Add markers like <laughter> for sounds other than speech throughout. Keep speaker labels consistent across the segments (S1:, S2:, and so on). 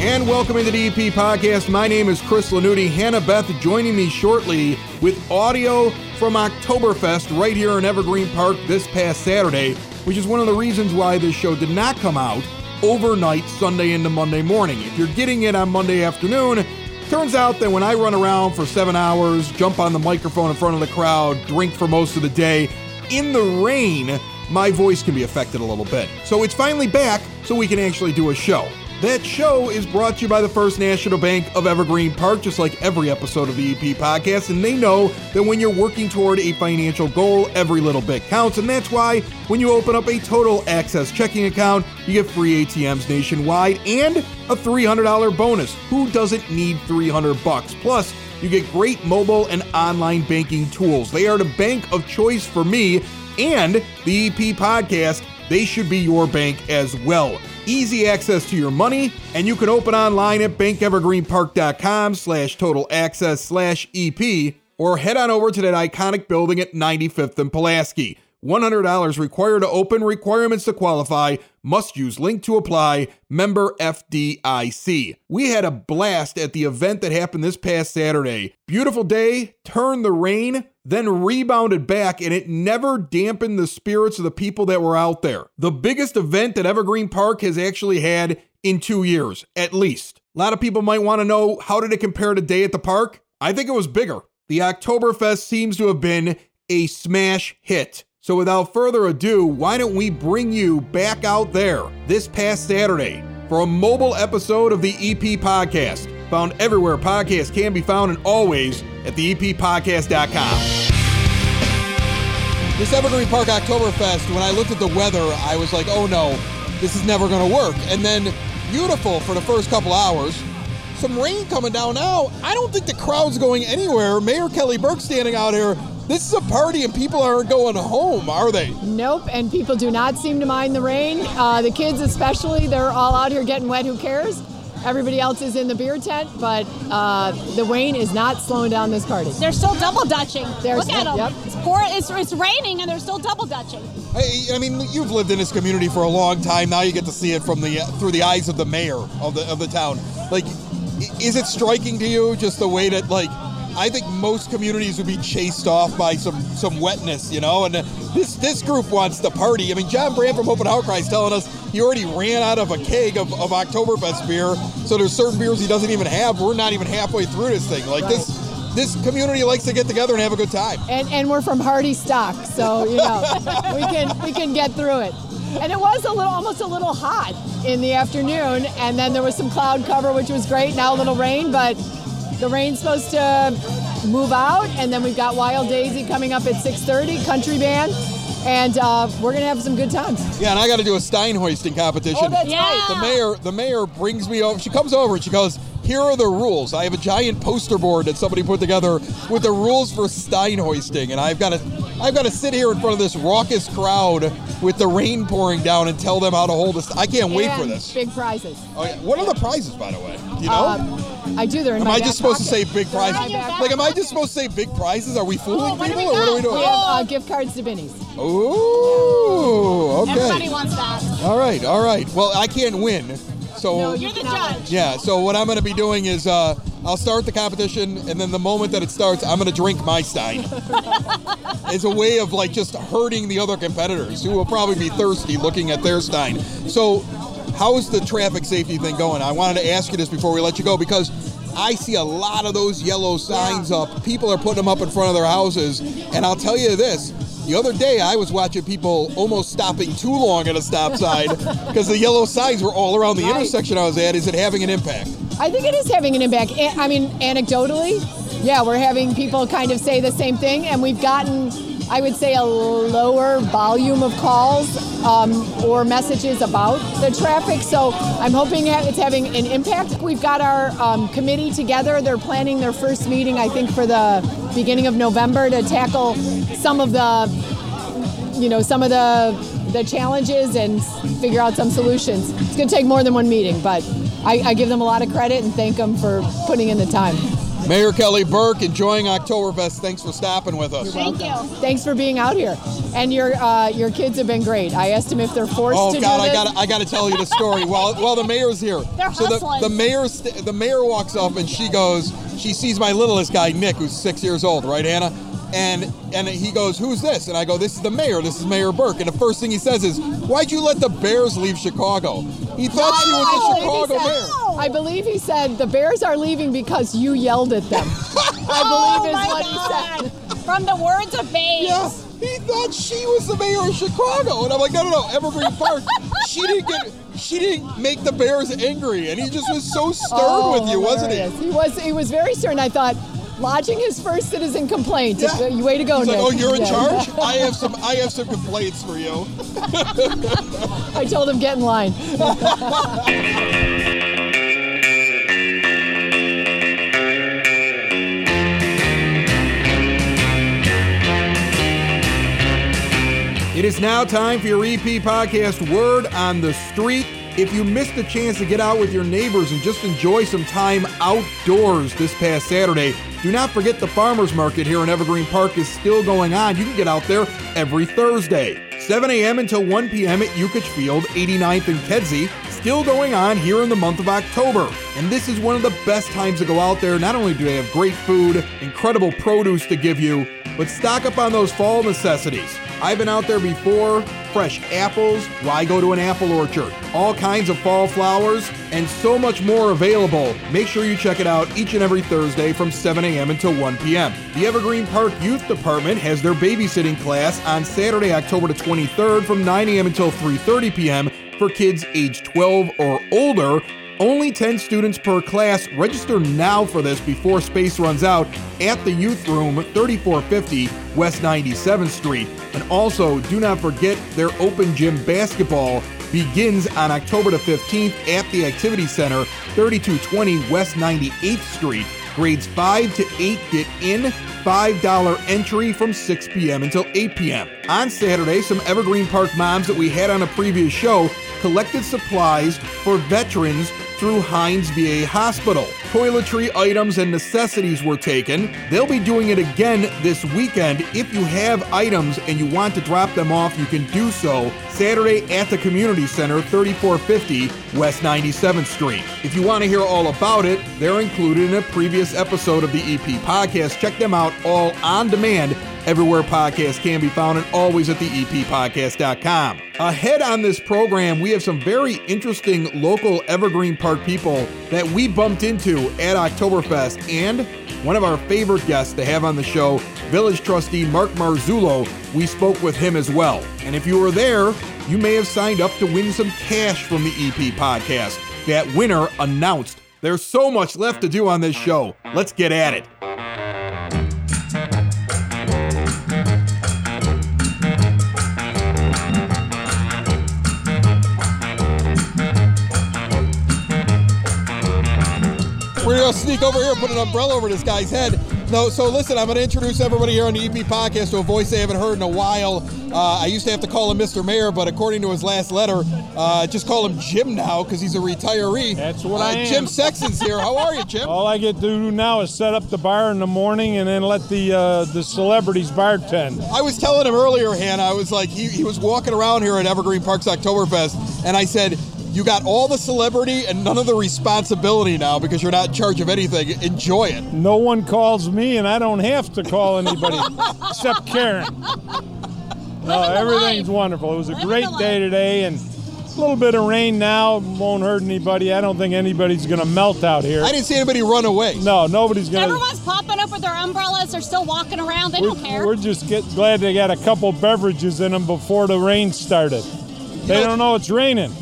S1: And welcome into the EP podcast. My name is Chris Lanuti. Hannah Beth joining me shortly with audio from Oktoberfest right here in Evergreen Park this past Saturday, which is one of the reasons why this show did not come out overnight Sunday into Monday morning. If you're getting it on Monday afternoon, turns out that when I run around for seven hours, jump on the microphone in front of the crowd, drink for most of the day, in the rain, my voice can be affected a little bit. So it's finally back so we can actually do a show. That show is brought to you by the First National Bank of Evergreen Park, just like every episode of the EP podcast. And they know that when you're working toward a financial goal, every little bit counts. And that's why when you open up a total access checking account, you get free ATMs nationwide and a $300 bonus. Who doesn't need 300 bucks? Plus, you get great mobile and online banking tools. They are the bank of choice for me and the EP podcast. They should be your bank as well easy access to your money, and you can open online at bankevergreenpark.com slash total access slash EP, or head on over to that iconic building at 95th and Pulaski. $100 required to open, requirements to qualify, must use link to apply, member FDIC. We had a blast at the event that happened this past Saturday. Beautiful day, turned the rain, then rebounded back, and it never dampened the spirits of the people that were out there. The biggest event that Evergreen Park has actually had in two years, at least. A lot of people might want to know how did it compare to Day at the Park? I think it was bigger. The Oktoberfest seems to have been a smash hit. So without further ado, why don't we bring you back out there this past Saturday for a mobile episode of the EP Podcast, found everywhere podcasts can be found and always at theeppodcast.com. This Evergreen Park Oktoberfest, when I looked at the weather, I was like, oh no, this is never going to work. And then beautiful for the first couple hours. Some rain coming down now. I don't think the crowd's going anywhere. Mayor Kelly Burke standing out here. This is a party and people aren't going home, are they?
S2: Nope, and people do not seem to mind the rain. Uh, the kids, especially, they're all out here getting wet. Who cares? Everybody else is in the beer tent, but uh, the rain is not slowing down this party.
S3: They're still double dutching.
S2: There's-
S3: Look at them.
S2: yep.
S3: It's, pour, it's, it's raining and they're still double dutching.
S1: Hey, I mean, you've lived in this community for a long time. Now you get to see it from the through the eyes of the mayor of the of the town. Like, is it striking to you just the way that like? I think most communities would be chased off by some some wetness, you know. And this this group wants to party. I mean, John Brand from Open Outcry is telling us he already ran out of a keg of, of Oktoberfest beer. So there's certain beers he doesn't even have. We're not even halfway through this thing. Like this this community likes to get together and have a good time.
S2: And and we're from Hardy stock, so you know <laughs> we can we can get through it. And it was a little almost a little hot in the afternoon, and then there was some cloud cover, which was great. Now a little rain, but the rain's supposed to move out, and then we've got Wild Daisy coming up at 6:30, country band, and uh, we're gonna have some good times.
S1: Yeah, and I got to do a Stein hoisting competition.
S2: Oh, that's
S3: Yeah.
S2: right.
S1: the mayor the mayor brings me over she comes over and she goes here are the rules i have a giant poster board that somebody put together with the rules for stein hoisting and i've got to i've got to sit here in front of this raucous crowd with the rain pouring down and tell them how to hold this i can't wait for
S2: And
S1: this
S2: Big prizes.
S1: oh, yeah. what are the prizes by the way Do you know
S2: Um, I do. They're in
S1: am
S2: my
S1: i just supposed to say
S2: pocket.
S1: big prizes like am i just supposed to say big prizes are we fooling
S3: Oh, what
S1: people
S3: we
S1: or what are we doing
S2: We have uh, gift cards to Binny's.
S1: Ooh, okay
S3: Everybody wants that.
S1: all right all right well i can't win so
S2: No,
S3: You're the judge.
S1: Yeah, so what I'm going to be doing is uh, I'll start the competition, and then the moment that it starts, I'm going to drink my Stein. <laughs> As a way of like just hurting the other competitors who will probably be thirsty looking at their Stein. So, how's the traffic safety thing going? I wanted to ask you this before we let you go because I see a lot of those yellow signs up. People are putting them up in front of their houses, and I'll tell you this. The other day, I was watching people almost stopping too long at a stop sign <laughs> because the yellow signs were all around the
S2: Right.
S1: intersection I was at. Is it having an impact?
S2: I think it is having an impact. I mean, anecdotally, yeah, we're having people kind of say the same thing, and we've gotten, I would say, a lower volume of calls um, or messages about the traffic. So I'm hoping it's having an impact. We've got our um, committee together. They're planning their first meeting, I think, for the beginning of November to tackle some of the you know, some of the the challenges and figure out some solutions. It's going to take more than one meeting, but I, I give them a lot of credit and thank them for putting in the time.
S1: Mayor Kelly Burke enjoying Oktoberfest. Thanks for stopping with us.
S3: Thank you.
S2: Thanks for being out here, and your uh, your kids have been great. I asked them if they're forced
S1: Oh
S2: to
S1: God,
S2: do
S1: I got I got to tell you the story. While <laughs> while the mayor's here,
S3: They're
S1: so the,
S3: hustling.
S1: the mayor st- the mayor walks up and she goes, she sees my littlest guy Nick, who's six years old, right, Anna, and and he goes, who's this? And I go, this is the mayor. This is Mayor Burke. And the first thing he says is, why'd you let the Bears leave Chicago? He thought she was the
S2: I believe
S1: Chicago
S2: said-
S1: mayor.
S2: I believe he said the Bears are leaving because you yelled at them. <laughs> I
S3: oh
S2: believe
S3: my
S2: is what he said.
S3: From the words of babes.
S1: Yeah, he thought she was the mayor of Chicago, and I'm like, no, no, no, Evergreen Park. <laughs> She didn't get, she didn't make the Bears angry, and he just was so stern
S2: Oh,
S1: with you, wasn't he?
S2: hilarious. He was. He was very stern. I thought, lodging his first citizen complaint.
S1: Yeah.
S2: You way to go,
S1: He's
S2: Nick.
S1: like, oh, you're in
S2: Yeah.
S1: charge. <laughs> I have some, I have some complaints for you.
S2: I told him get in line.
S1: It is now time for your EP podcast, Word on the Street. If you missed the chance to get out with your neighbors and just enjoy some time outdoors this past Saturday, do not forget the farmers market here in Evergreen Park is still going on. You can get out there every Thursday. 7 a.m. until 1 p.m. at Yukich Field, 89th and Kedzie, still going on here in the month of October. And this is one of the best times to go out there. Not only do they have great food, incredible produce to give you, but stock up on those fall necessities. I've been out there before. Fresh apples. Why go to an apple orchard? All kinds of fall flowers and so much more available. Make sure you check it out each and every Thursday from 7 a.m. until 1 p.m. The Evergreen Park Youth Department has their babysitting class on Saturday, October the 23rd from 9 a.m. until 3:30 p.m. for kids age 12 or older. Only 10 students per class. Register now for this before space runs out at the Youth Room, 3450 West 97th Street. And also, do not forget their open gym basketball begins on October the 15th at the Activity Center, 3220 West 98th Street. Grades 5 to 8 get in. $5 entry from 6 p.m. until 8 p.m. On Saturday, some Evergreen Park moms that we had on a previous show collected supplies for veterans through Hines VA Hospital. Toiletry items and necessities were taken. They'll be doing it again this weekend. If you have items and you want to drop them off, you can do so Saturday at the Community Center, 3450 West 97th Street. If you want to hear all about it, they're included in a previous episode of the EP podcast. Check them out all on demand everywhere podcasts can be found and always at the E eppodcast.com. Ahead on this program, we have some very interesting local Evergreen Park people that we bumped into at Oktoberfest and one of our favorite guests to have on the show, village trustee Mark Marzullo. We spoke with him as well. And if you were there, you may have signed up to win some cash from the EP podcast. That winner announced. There's so much left to do on this show. Let's get at it. We're gonna sneak over here and put an umbrella over this guy's head. No, so listen, I'm gonna introduce everybody here on the EP podcast to a voice they haven't heard in a while. Uh, I used to have to call him Mr. Mayor, but according to his last letter, uh, just call him Jim now because he's a retiree.
S4: That's what
S1: uh,
S4: I am.
S1: Jim Sexton's here. How are you, Jim?
S4: All I get to do now is set up the bar in the morning and then let the uh, the celebrities bartend.
S1: I was telling him earlier, Hannah, I was like, he, he was walking around here at Evergreen Parks Oktoberfest, and I said, you got all the celebrity and none of the responsibility now because you're not in charge of anything. Enjoy it.
S4: No one calls me, and I don't have to call <laughs> anybody except Karen. <laughs> No, everything's
S3: life.
S4: wonderful. It was a
S3: Living
S4: great day
S3: life.
S4: today, and a little bit of rain now won't hurt anybody. I don't think anybody's going to melt out here.
S1: I didn't see anybody run away.
S4: No, nobody's going to.
S3: Everyone's popping up with their umbrellas. They're still walking around. They don't care.
S4: We're just get, glad they got a couple beverages in them before the rain started. They
S1: know-
S4: don't know it's raining.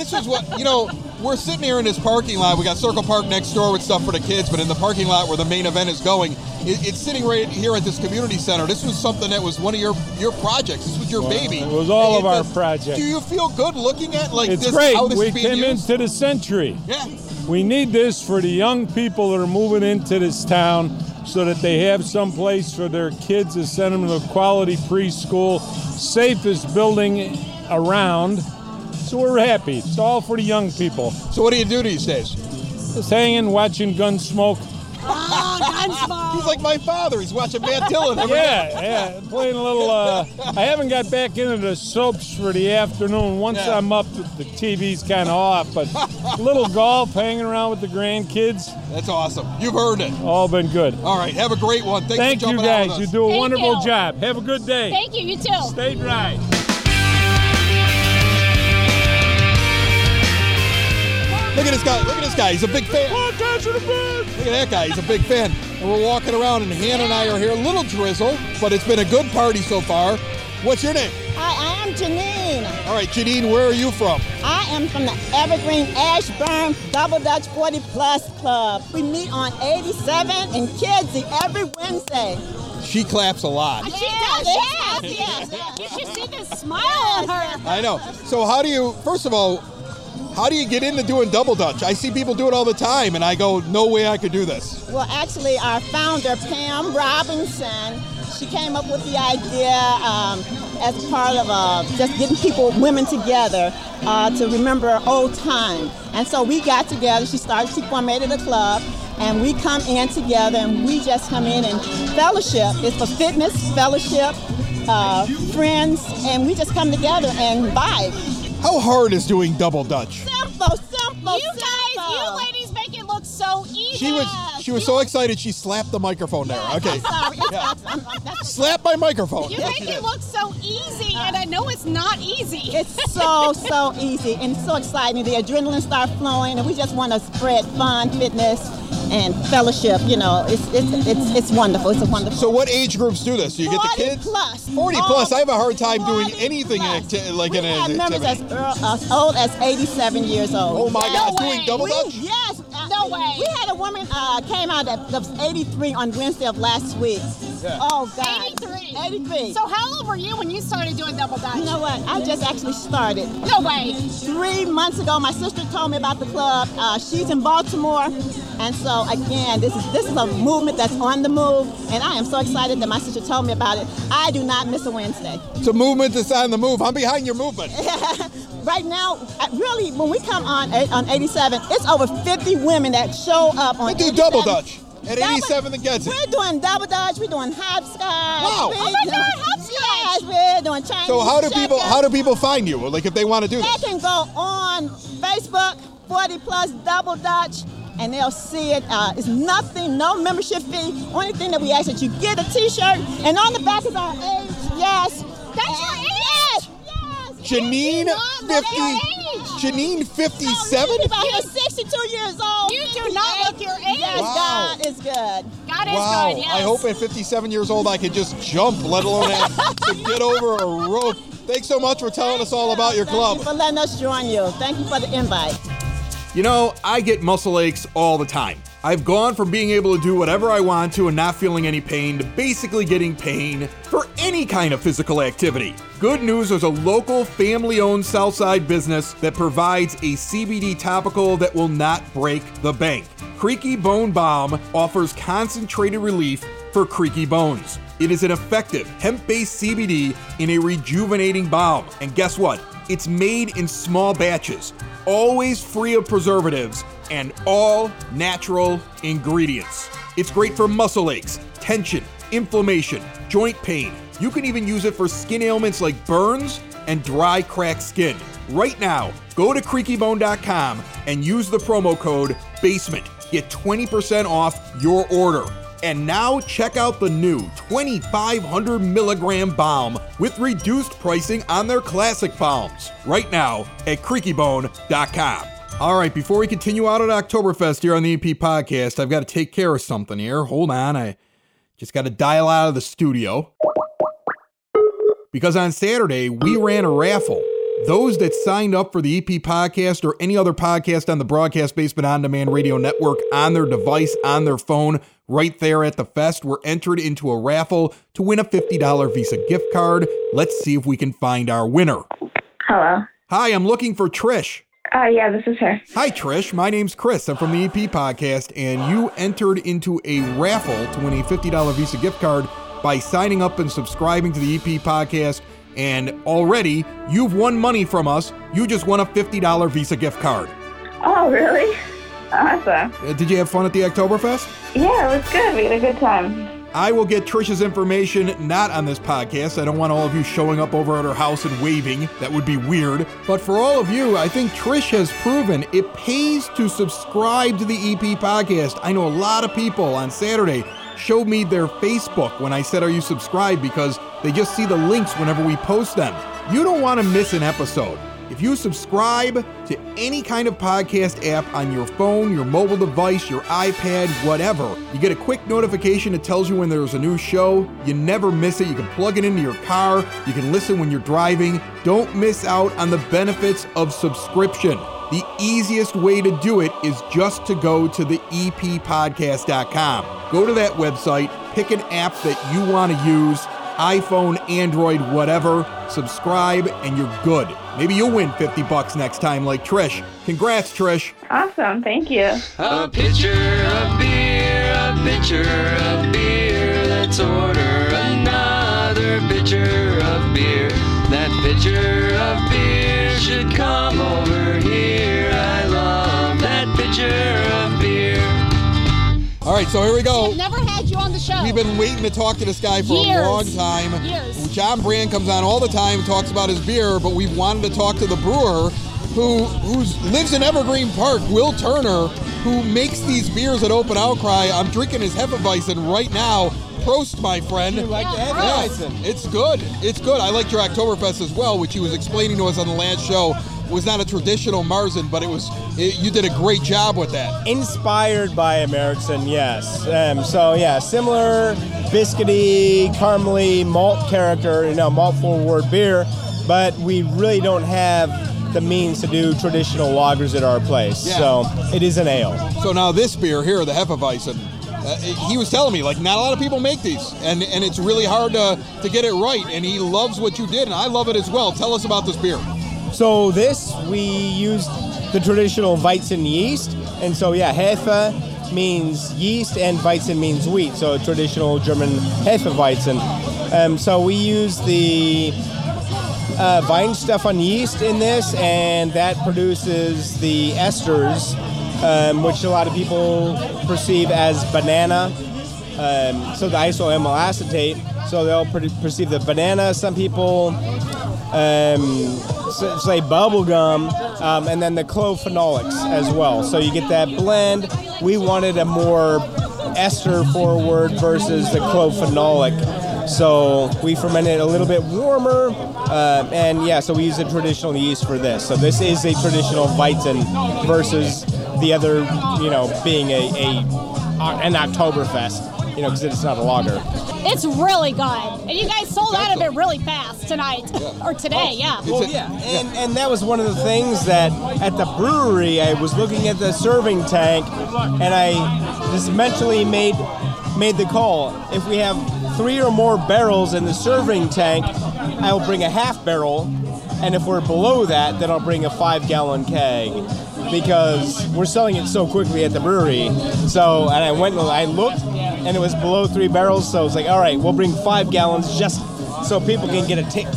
S1: This is what you know. We're sitting here in this parking lot. We got Circle Park next door with stuff for the kids, but in the parking lot where the main event is going, it, it's sitting right here at this community center. This was something that was one of your your projects. This was your baby.
S4: it was all of our projects.
S1: Do you feel good looking at like
S4: It's
S1: this?
S4: great.
S1: How this
S4: We came
S1: used?
S4: into the century.
S1: yeah.
S4: We need this for the young people that are moving into this town. so that they have some place for their kids to send them to a quality preschool, safest building around. So we're happy. It's all for the young people.
S1: So what do you do these days?
S4: Just hanging, watching Gunsmoke.
S3: Oh, Gunsmoke.
S1: He's like my father. He's watching Matt Dillon every
S4: Yeah, yeah. Playing a little. Uh, I haven't got back into the soaps for the afternoon. Once
S1: Yeah.
S4: I'm up, the TV's kind of off. But <laughs> little golf, hanging around with the grandkids,
S1: That's awesome. You've heard it.
S4: all been good.
S1: All right, have a great one. Thanks
S4: Thank
S1: for
S4: you
S1: jumping out
S4: guys.
S1: with
S4: You do a
S3: Thank
S4: wonderful
S3: you.
S4: job. Have a good day.
S3: Thank you. You too.
S4: Stay dry.
S1: Look at this guy. Look at this guy. He's a big fan. Look at that guy. He's a big fan. And we're walking around, and Hannah and I are here. A little drizzle, but it's been a good party so far. What's your name?
S5: Hi, I am Janine.
S1: All right, Janine, where are you from?
S5: I am from the Evergreen Ashburn Double Dutch 40 Plus Club. We meet on 87 in Kedzie every Wednesday.
S1: She claps a lot.
S3: She does.
S5: yes,
S3: She
S5: yes,
S3: does.
S5: yes.
S3: You should see this smile on her.
S1: I know. So how do you? First of all, how do you get into doing double dutch? I see people do it all the time, and I go, no way I could do this.
S5: Well, actually, our founder, Pam Robinson, she came up with the idea um, as part of uh, just getting people, women together uh, to remember old times. And so we got together. She started, she formatted a club, and we come in together, and we just come in and fellowship. It's for fitness, fellowship, uh, friends, and we just come together and vibe.
S1: How hard is doing double dutch?
S5: Simple, simple,
S3: You guys, you ladies make it look so easy.
S1: She was she was so excited she slapped the microphone there. Okay.
S5: Sorry,
S1: Yeah.
S5: I'm- I'm- that's-
S1: Slap my microphone.
S3: You
S1: Yes,
S3: make
S1: she
S3: it
S1: did.
S3: look so easy, and I know it's not easy.
S5: It's so, so easy and so exciting. The adrenaline starts flowing, and we just want to spread fun, fitness, and fellowship. You know, it's it's it's, it's wonderful. It's a wonderful.
S1: So what age groups do this? Do you get the
S5: 40
S1: kids?
S5: plus.
S1: 40
S5: All
S1: plus. I have a hard time doing anything
S5: plus.
S1: acti- like
S5: we
S1: in
S5: have
S1: an
S5: members as,
S1: activity.
S5: earl- as old as 87 years old.
S1: Oh my
S3: No
S1: God,
S3: way.
S1: doing double
S5: We-
S1: dutch?
S5: Yes. uh,
S3: No way.
S5: We had a woman uh, came out that that was 83 on Wednesday of last week.
S1: Yeah.
S5: Oh God.
S3: 83.
S5: 83.
S3: So how old were you when you started doing double dutch?
S5: you know what? I just actually started.
S3: No way.
S5: Three months ago, my sister told me about the club. Uh, she's in Baltimore, and so again, this is this is a movement that's on the move, and I am so excited that my sister told me about it. I do not miss a Wednesday.
S1: It's a movement that's on the move. I'm behind your movement. <laughs>
S5: right now, uh, really, when we come on on 87, it's over 50 women that show up on.
S1: We do double dutch. At 87 that gets it.
S5: We're doing double dodge. We're doing hopscotch.
S1: Wow.
S5: We're
S1: Oh
S3: my
S5: doing-
S3: God, hopscotch.
S5: Yes, we're doing Chinese.
S1: So how do people how do people find you? Like if they want to do
S5: They
S1: this?
S5: can go on Facebook, 40 plus double dodge. and they'll see it. Uh, it's nothing, no membership fee. Only thing that we ask that you get a T-shirt, and on the back is our age. Yes,
S3: That's your age?
S5: Yes, yes.
S1: Janine 50. Janine 57?
S5: these people here 62 years old.
S3: You do not look your age.
S5: Yes,
S1: Wow.
S5: God is good.
S3: God is
S1: Wow.
S3: good. Yes.
S1: I hope at 57 years old I could just jump, let alone have to get over a rope. Thanks so much for telling us all about your
S5: Thank
S1: club.
S5: you for letting us join you. Thank you for the invite.
S1: You know, I get muscle aches all the time. I've gone from being able to do whatever I want to and not feeling any pain to basically getting pain for any kind of physical activity. Good news there's a local family owned Southside business that provides a CBD topical that will not break the bank. Creaky Bone Balm offers concentrated relief for creaky bones. It is an effective hemp based CBD in a rejuvenating balm. And guess what? It's made in small batches, always free of preservatives, and all natural ingredients. It's great for muscle aches, tension, inflammation, joint pain. You can even use it for skin ailments like burns and dry, cracked skin. Right now, go to creakybone.com and use the promo code BASEMENT. Get 20% off your order. And now check out the new 2500 milligram balm with reduced pricing on their classic balms right now at creakybone.com. All right, before we continue out at Oktoberfest here on the EP podcast, I've got to take care of something here. Hold on, I just got to dial out of the studio. Because on Saturday, we ran a raffle. Those that signed up for the EP podcast or any other podcast on the Broadcast Basement On Demand Radio Network on their device, on their phone, right there at the fest, were entered into a raffle to win a $50 Visa gift card. Let's see if we can find our winner.
S6: Hello.
S1: Hi, I'm looking for Trish.
S6: Uh, yeah, this is her.
S1: Hi, Trish. My name's Chris. I'm from the EP podcast, and you entered into a raffle to win a $50 Visa gift card by signing up and subscribing to the EP podcast. And already, you've won money from us. You just won a $50 Visa gift card.
S6: Oh, really? <laughs> Awesome.
S1: Uh, did you have fun at the Oktoberfest?
S6: Yeah, it was good. We had a good time.
S1: I will get Trisha's information not on this podcast. I don't want all of you showing up over at her house and waving. That would be weird. But for all of you, I think Trish has proven it pays to subscribe to the EP podcast. I know a lot of people on Saturday showed me their Facebook when I said, Are you subscribed? because they just see the links whenever we post them. You don't want to miss an episode. If you subscribe to any kind of podcast app on your phone, your mobile device, your iPad, whatever, you get a quick notification that tells you when there's a new show. You never miss it. You can plug it into your car, you can listen when you're driving. Don't miss out on the benefits of subscription. The easiest way to do it is just to go to the eppodcast.com. Go to that website, pick an app that you want to use iPhone, Android, whatever. Subscribe and you're good. Maybe you'll win 50 bucks next time like Trish. Congrats, Trish.
S6: Awesome. Thank you.
S7: A pitcher of beer, a pitcher of beer. Let's order another pitcher of beer. That pitcher of beer should come over here. I love that pitcher of beer.
S1: All right, so here we go.
S3: I've never had you on the show.
S1: We've been waiting to talk to this guy for
S3: Years.
S1: a long time.
S3: Years.
S1: John Brand comes on all the time, talks about his beer, but we've wanted to talk to the brewer who who's lives in Evergreen Park, Wil Turner, who makes these beers at Open Outcry. I'm drinking his Hefeweizen right now. Prost, my friend. You
S8: like the
S1: Yeah,
S8: Hefeweizen?
S1: it's good. It's good. I liked your Oktoberfest as well, which he was explaining to us on the last show. Was not a traditional Marzen, but it was. It, you did a great job with that.
S8: Inspired by American, yes. Um, so yeah, similar biscuity, caramely malt character, you know, malt forward beer, but we really don't have the means to do traditional lagers at our place.
S1: Yeah.
S8: So it is an ale.
S1: So now this beer here, the Hefeweizen, uh, he was telling me like not a lot of people make these, and and it's really hard to to get it right. And he loves what you did, and I love it as well. Tell us about this beer.
S8: So this we used the traditional Weizen yeast, and so yeah, Hefe means yeast and Weizen means wheat. So traditional German Hefeweizen. Um, so we use the uh, Weihenstephan yeast in this, and that produces the esters, um, which a lot of people perceive as banana. Um, so the isoamyl acetate. So they'll per- perceive the banana. Some people um, say bubble gum, um, and then the clove phenolics as well. So you get that blend. We wanted a more ester forward versus the clove phenolic. So we fermented it a little bit warmer, uh, and yeah, so we use a traditional yeast for this. So this is a traditional Weizen versus the other, you know, being a, a an Oktoberfest, you know, because it's not a lager.
S3: It's really good. And you guys sold out of it really fast tonight. <laughs> or today, oh, yeah.
S8: Well, yeah, and, and that was one of the things that at the brewery I was looking at the serving tank, and I just mentally made made the call. If we have three or more barrels in the serving tank, I will bring a half barrel, and if we're below that, then I'll bring a five gallon keg. Because we're selling it so quickly at the brewery. So, and I went and I looked, and it was below three barrels. So it's like, all right, we'll bring five gallons just so people can get a ta-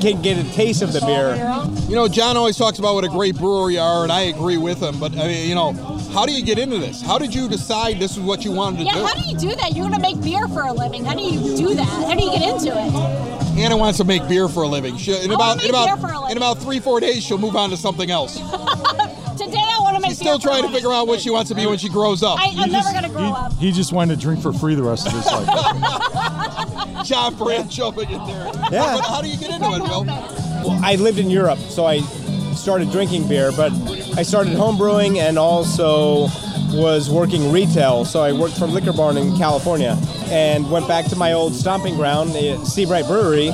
S8: can get a taste of the beer.
S1: You know, John always talks about what a great brewery you are, and I agree with him. But I mean, you know, how do you get into this? How did you decide this is what you wanted to
S3: Yeah,
S1: do?
S3: Yeah, how do you do that? You're going to make beer for a living. How do you do that? How do you get into it?
S1: Hannah wants to make beer for a living. She, in about in about
S3: for a living.
S1: in about three four days, she'll move on to something else. <laughs> still
S3: beer for a
S1: trying to figure out what she wants to be when she grows up.
S3: I, I'm never going to grow up.
S4: He just wanted to drink for free the rest of his life. <laughs>
S1: John Brand jumping in there.
S8: Yeah.
S1: But how do you get into it, Wil?
S8: Well, I lived in Europe, so I started drinking beer, but I started homebrewing and also was working retail. So I worked for Liquor Barn in California and went back to my old stomping ground, the Seabright Brewery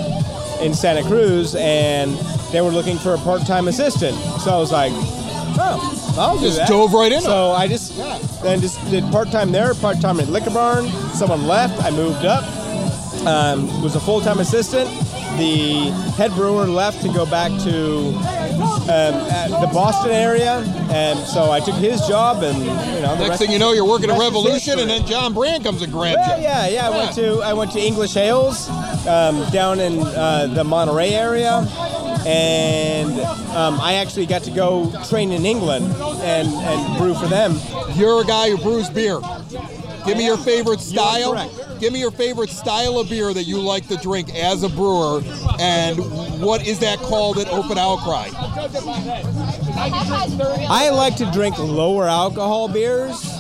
S8: in Santa Cruz, and they were looking for a part-time assistant. So I was like, oh, I'll do
S1: Just
S8: that.
S1: dove right into
S8: So I just then just did part-time there, part-time at Liquor Barn. Someone left, I moved up, um, was a full-time assistant, the head brewer left to go back to um, at the Boston area, and so I took his job, and you know. The
S1: Next thing you know, you're working at Revolution, and then John Brand comes and grabs
S8: Well,
S1: you.
S8: yeah, yeah. I went to I went to English Ales um, down in uh, the Monterey area, and um, I actually got to go train in England and, and brew for them.
S1: You're a guy who brews beer. Give me your favorite style. Give me your favorite style of beer that you like to drink as a brewer, and what is that called at Open Outcry?
S8: I like to drink lower alcohol beers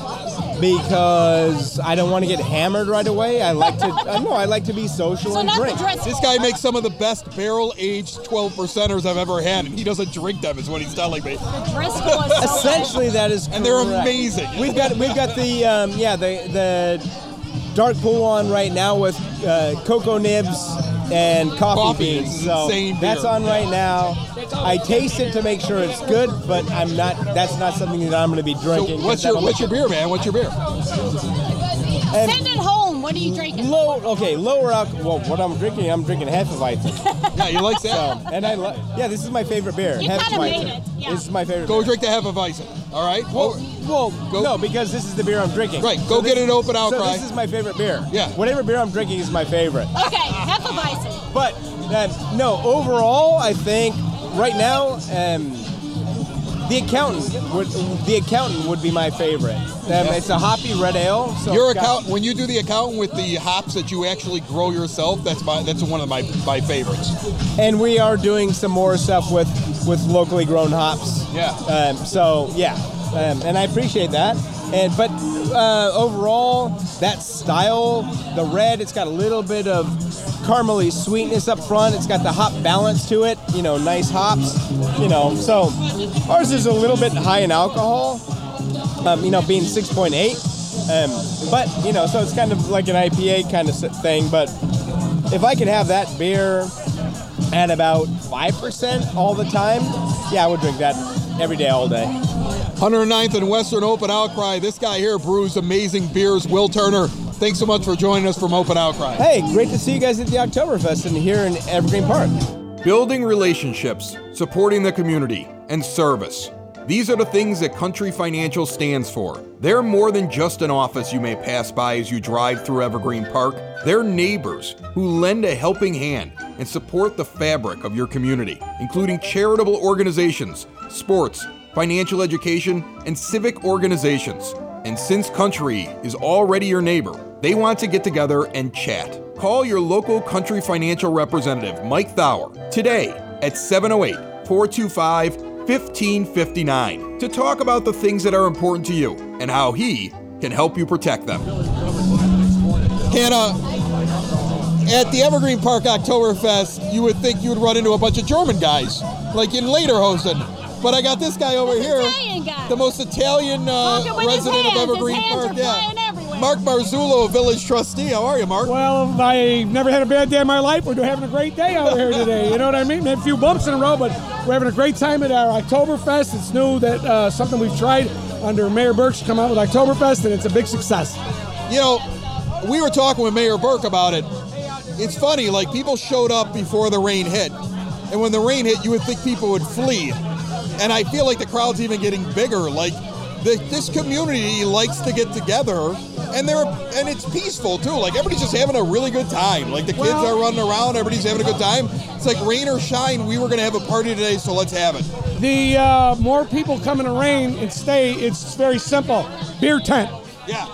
S8: because I don't want to get hammered right away. I like to uh, no, I like to be social
S3: So
S8: and drink.
S1: This guy makes some of the best barrel-aged 12 percenters I've ever had, and he doesn't drink them, is what he's telling me.
S3: Driscoll is so
S8: Essentially, that is
S1: And they're amazing.
S8: We've got we've got the um, yeah the the dark pool on right now with uh, cocoa nibs and coffee,
S1: Coffee
S8: beans. So
S1: insane
S8: that's
S1: beer.
S8: on right now. I taste it to make sure it's good, but I'm not. That's not something that I'm going to be
S1: So what's your what's your beer, man? What's your beer?
S8: And
S3: Send it home. What are you drinking?
S8: low. Okay, lower alcohol. Well, what I'm drinking, I'm drinking Hefeweizen. <laughs>
S1: Yeah, you like that?
S8: So, and I like. Yeah, this is my favorite beer.
S3: You kinda made it, yeah.
S8: This is my favorite.
S1: Go
S8: beer.
S1: drink the half Hefeweizen. All right.
S8: Well, oh. Well,
S1: Go-
S8: no, because this is the beer I'm drinking.
S1: Right, go
S8: this-
S1: get an open outcry.
S8: So this is my favorite beer.
S1: Yeah.
S8: Whatever beer I'm drinking is my favorite.
S3: Okay, Hefeweizen.
S8: But um, no, overall, I think right now, um, the accountant would the accountant would be my favorite. Um, It's a hoppy red ale. So
S1: Your account when you do the accountant with the hops that you actually grow yourself. That's my that's one of my my favorites.
S8: and we are doing some more stuff with with locally grown hops.
S1: Yeah.
S8: Um, so yeah, um, and I appreciate that. And but uh, overall, that style, the red, it's got a little bit of caramely sweetness up front. It's got the hop balance to it. You know, nice hops. You know, so ours is a little bit high in alcohol. Um, you know, being 6.8. Um, but you know, so it's kind of like an IPA kind of thing. But if I could have that beer at about five percent all the time, yeah, I would drink that every day, all day.
S1: 109th and Western Open Outcry. This guy here brews amazing beers. Wil Turner. Thanks so much for joining us from Open Outcry.
S8: Hey, great to see you guys at the Oktoberfest and here in Evergreen Park.
S1: Building relationships, supporting the community, and service. These are the things that Country Financial stands for. They're more than just an office you may pass by as you drive through Evergreen Park. They're neighbors who lend a helping hand and support the fabric of your community, including charitable organizations, sports, financial education, and civic organizations. And since Country is already your neighbor, they want to get together and chat. Call your local Country Financial representative, Mike Thauer, today at 708 425 1559 to talk about the things that are important to you and how he can help you protect them. Hannah, at the Evergreen Park Oktoberfest, you would think you would run into a bunch of German guys, like in Lederhosen. But I got this guy over here,
S3: Italian guy.
S1: the most Italian uh,
S3: Walking with his
S1: resident of
S3: hands. His
S1: Evergreen
S3: hands
S1: Park.
S3: are flying everywhere.
S1: Mark Marzullo, village trustee. How are you, Mark?
S9: Well, I've never had a bad day in my life. We're having a great day out here today. You know what I mean? Maybe a few bumps in the road, but we're having a great time at our Oktoberfest. It's new that uh, something we've tried under Mayor Burke's come out with Oktoberfest, and it's a big success.
S1: You know, we were talking with Mayor Burke about it. It's funny, like people showed up before the rain hit, and when the rain hit, you would think people would flee. And I feel like the crowd's even getting bigger. Like the, this community likes to get together, and they're and it's peaceful too. Like everybody's just having a really good time. Like the kids
S9: Well-
S1: are running around, everybody's having a good time. It's like rain or shine. We were gonna have a party today, so let's have it.
S9: The uh, more people come in the rain and stay, it's very simple. Beer tent.
S1: Yeah,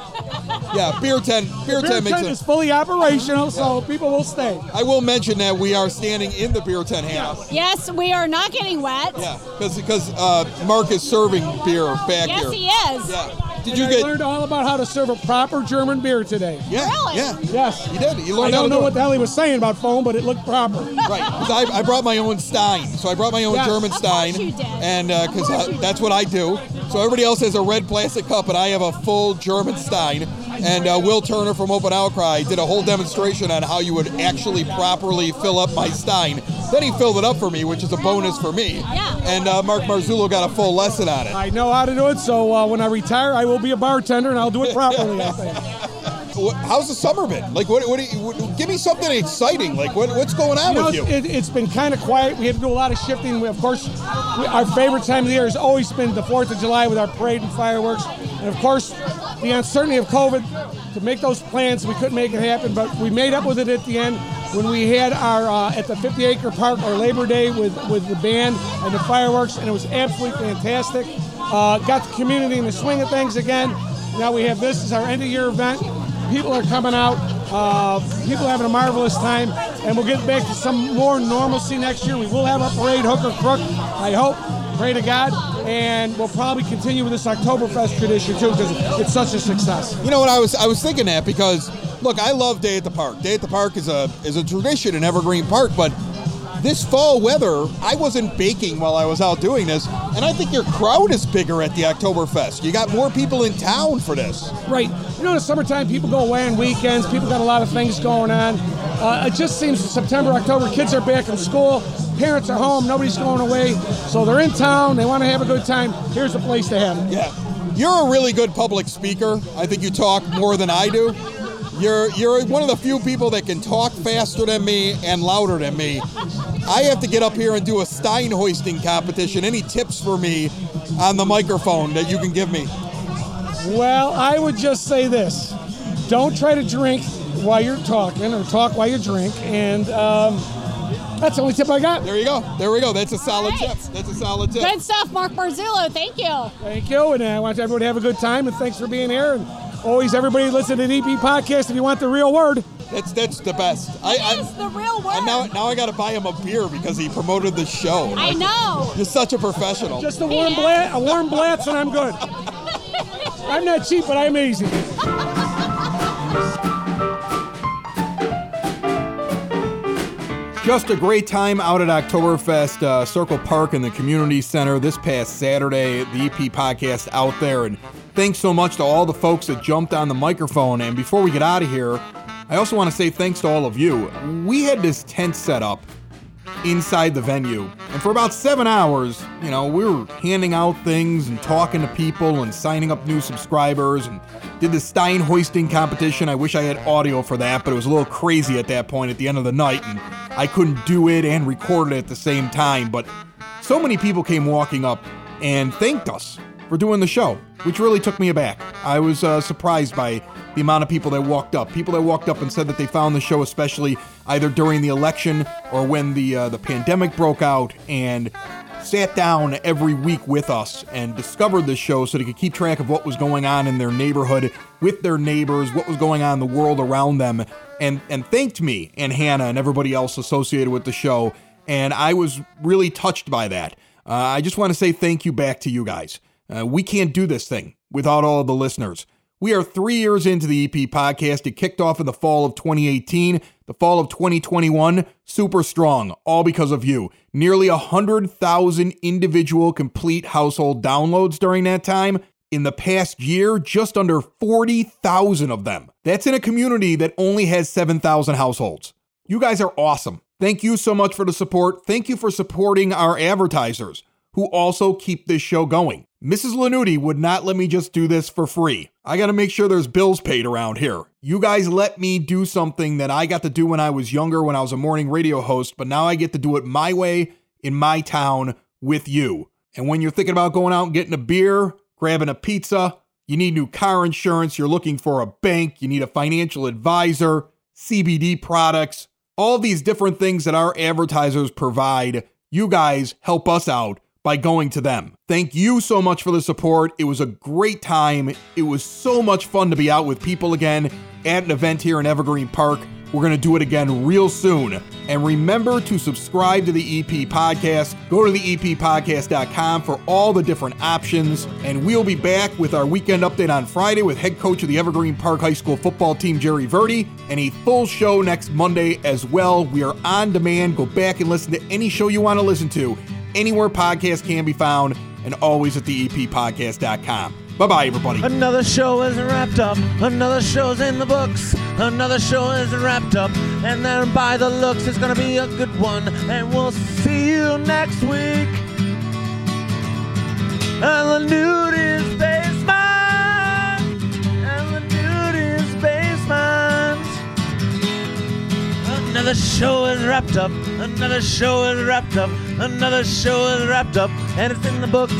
S1: yeah. Beer tent, beer,
S9: Beer
S1: tent makes
S9: tent
S1: it.
S9: is fully operational, so people will stay.
S1: I will mention that we are standing in the beer tent, house.
S3: Yes, we are not getting wet.
S1: Yeah, because because uh, Mark is serving beer back
S3: Yes,
S1: here.
S3: he is.
S1: Yeah. Did
S9: And
S1: you
S9: I
S1: get?
S9: learned all about how to serve a proper German beer today.
S1: Yeah.
S3: Really?
S1: Yeah.
S9: Yes.
S1: You did. You learned I
S9: don't know
S1: do
S9: what
S1: it.
S9: the hell he was saying about foam, but it looked proper.
S1: Right. 'cause I, I brought my own Stein, so I brought my own
S9: Yes.
S1: German
S3: Of
S1: Stein,
S3: course you did.
S1: and uh,
S3: Of
S1: because
S3: course you
S1: that's what I do. So everybody else has a red plastic cup, and I have a full German Stein. And uh, Wil Turner from Open Outcry did a whole demonstration on how you would actually properly fill up my Stein. Then he filled it up for me, which is a bonus for me.
S3: Yeah.
S1: And uh, Mark Marzullo got a full lesson on it.
S9: I know how to do it, so uh, when I retire, I will be a bartender and I'll do it properly, I think. <laughs>
S1: how's the summer been? Like, what? What? You, what give me something exciting. Like, what, what's going on
S9: You know,
S1: with you?
S9: It, it's been kind of quiet. We had to do a lot of shifting. We, of course, we, our favorite time of the year has always been the 4th of July with our parade and fireworks. And of course, the uncertainty of COVID, to make those plans, we couldn't make it happen, but we made up with it at the end when we had our, uh, at the 50 acre park, our Labor Day with, with the band and the fireworks, and it was absolutely fantastic. Uh, got the community in the swing of things again. Now we have this as our end of year event. People are coming out. Uh, people having a marvelous time, and we'll get back to some more normalcy next year. We will have a parade, hook or crook, I hope. Pray to God, and we'll probably continue with this Oktoberfest tradition too because it's such a success.
S1: You know what I was I was thinking that because look, I love Day at the Park. Day at the Park is a is a tradition in Evergreen Park, but this fall weather, I wasn't baking while I was out doing this, and I think your crowd is bigger at the Oktoberfest. You got more people in town for this.
S9: Right. You know, in the summertime, people go away on weekends. People got a lot of things going on. Uh, it just seems September, October, kids are back in school, parents are home, nobody's going away, so they're in town. They want to have a good time. Here's a place to have it.
S1: Yeah. You're a really good public speaker. I think you talk more than I do. You're you're one of the few people that can talk faster than me and louder than me. I have to get up here and do a Stein hoisting competition. Any tips for me on the microphone that you can give me?
S9: Well, I would just say this: don't try to drink while you're talking, or talk while you drink. And um, that's the only tip I got.
S1: There you go. There we go. That's a solid
S3: All right.
S1: tip. That's a solid tip.
S3: Good stuff, Mark Marzullo. Thank you.
S9: Thank you, and uh, I want everybody to have a good time. And thanks for being here. And always, everybody listen to the EP podcast if you want the real word.
S1: That's that's the best. I, I
S3: the real word.
S1: and now now I got to buy him a beer because he promoted the show.
S3: I know.
S1: You're such a professional.
S9: Just a warm blat, a warm Blatz, and I'm good. <laughs> I'm not cheap, but I'm easy. <laughs>
S1: Just a great time out at Oktoberfest uh, Circle Park in the community center this past Saturday. The EP podcast out there, and thanks so much to all the folks that jumped on the microphone. And before we get out of here, I also want to say thanks to all of you. We had this tent set up inside the venue, and for about seven hours, you know, we were handing out things and talking to people and signing up new subscribers and did the Stein hoisting competition. I wish I had audio for that, but it was a little crazy at that point at the end of the night, and I couldn't do it and record it at the same time. But so many people came walking up and thanked us for doing the show, which really took me aback. I was uh, surprised by the amount of people that walked up. People that walked up and said that they found the show, especially either during the election or when the uh, the pandemic broke out, and sat down every week with us and discovered the show so they could keep track of what was going on in their neighborhood with their neighbors, what was going on in the world around them, and and thanked me and Hannah and everybody else associated with the show. And I was really touched by that. Uh, I just want to say thank you back to you guys. Uh, we can't do this thing without all of the listeners. We are three years into the EP podcast. It kicked off in the fall of 2018, the fall of 2021, super strong, all because of you. Nearly 100,000 individual complete household downloads during that time. In the past year, just under 40,000 of them. That's in a community that only has 7,000 households. You guys are awesome. Thank you so much for the support. Thank you for supporting our advertisers who also keep this show going. Mrs. Lanuti would not let me just do this for free. I got to make sure there's bills paid around here. You guys let me do something that I got to do when I was younger, when I was a morning radio host, but now I get to do it my way in my town with you. And when you're thinking about going out and getting a beer, grabbing a pizza, you need new car insurance, you're looking for a bank, you need a financial advisor, CBD products, all these different things that our advertisers provide, you guys help us out by going to them. Thank you so much for the support. It was a great time. It was so much fun to be out with people again at an event here in Evergreen Park. We're going to do it again real soon. And remember to subscribe to the EP podcast. Go to the eppodcast.com for all the different options. And we'll be back with our weekend update on Friday with head coach of the Evergreen Park High School football team, Jerry Verdi, and a full show next Monday as well. We are on demand. Go back and listen to any show you want to listen to anywhere podcasts can be found and always at the E eppodcast.com. Bye bye, everybody.
S10: Another show isn't wrapped up. Another show's in the books. Another show isn't wrapped up. And then by the looks, it's gonna be a good one. And we'll see you next week. And the nude is basement. And the nude is basement. Another show is wrapped up. Another show is wrapped up. Another show is wrapped up. And it's in the books.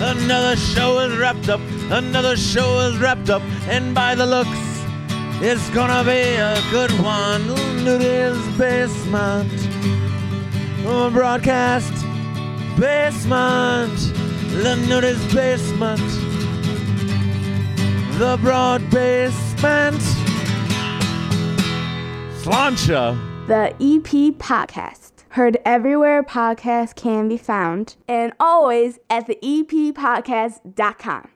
S10: Another show is wrapped up. Another show is wrapped up. And by the looks, it's gonna be a good one. Nudie's Basement. Oh, broadcast. Basement. The Nudie's Basement. The Broad Basement. Slancha.
S11: The EP Podcast. Heard everywhere podcasts can be found, and always at the E epodcast.com.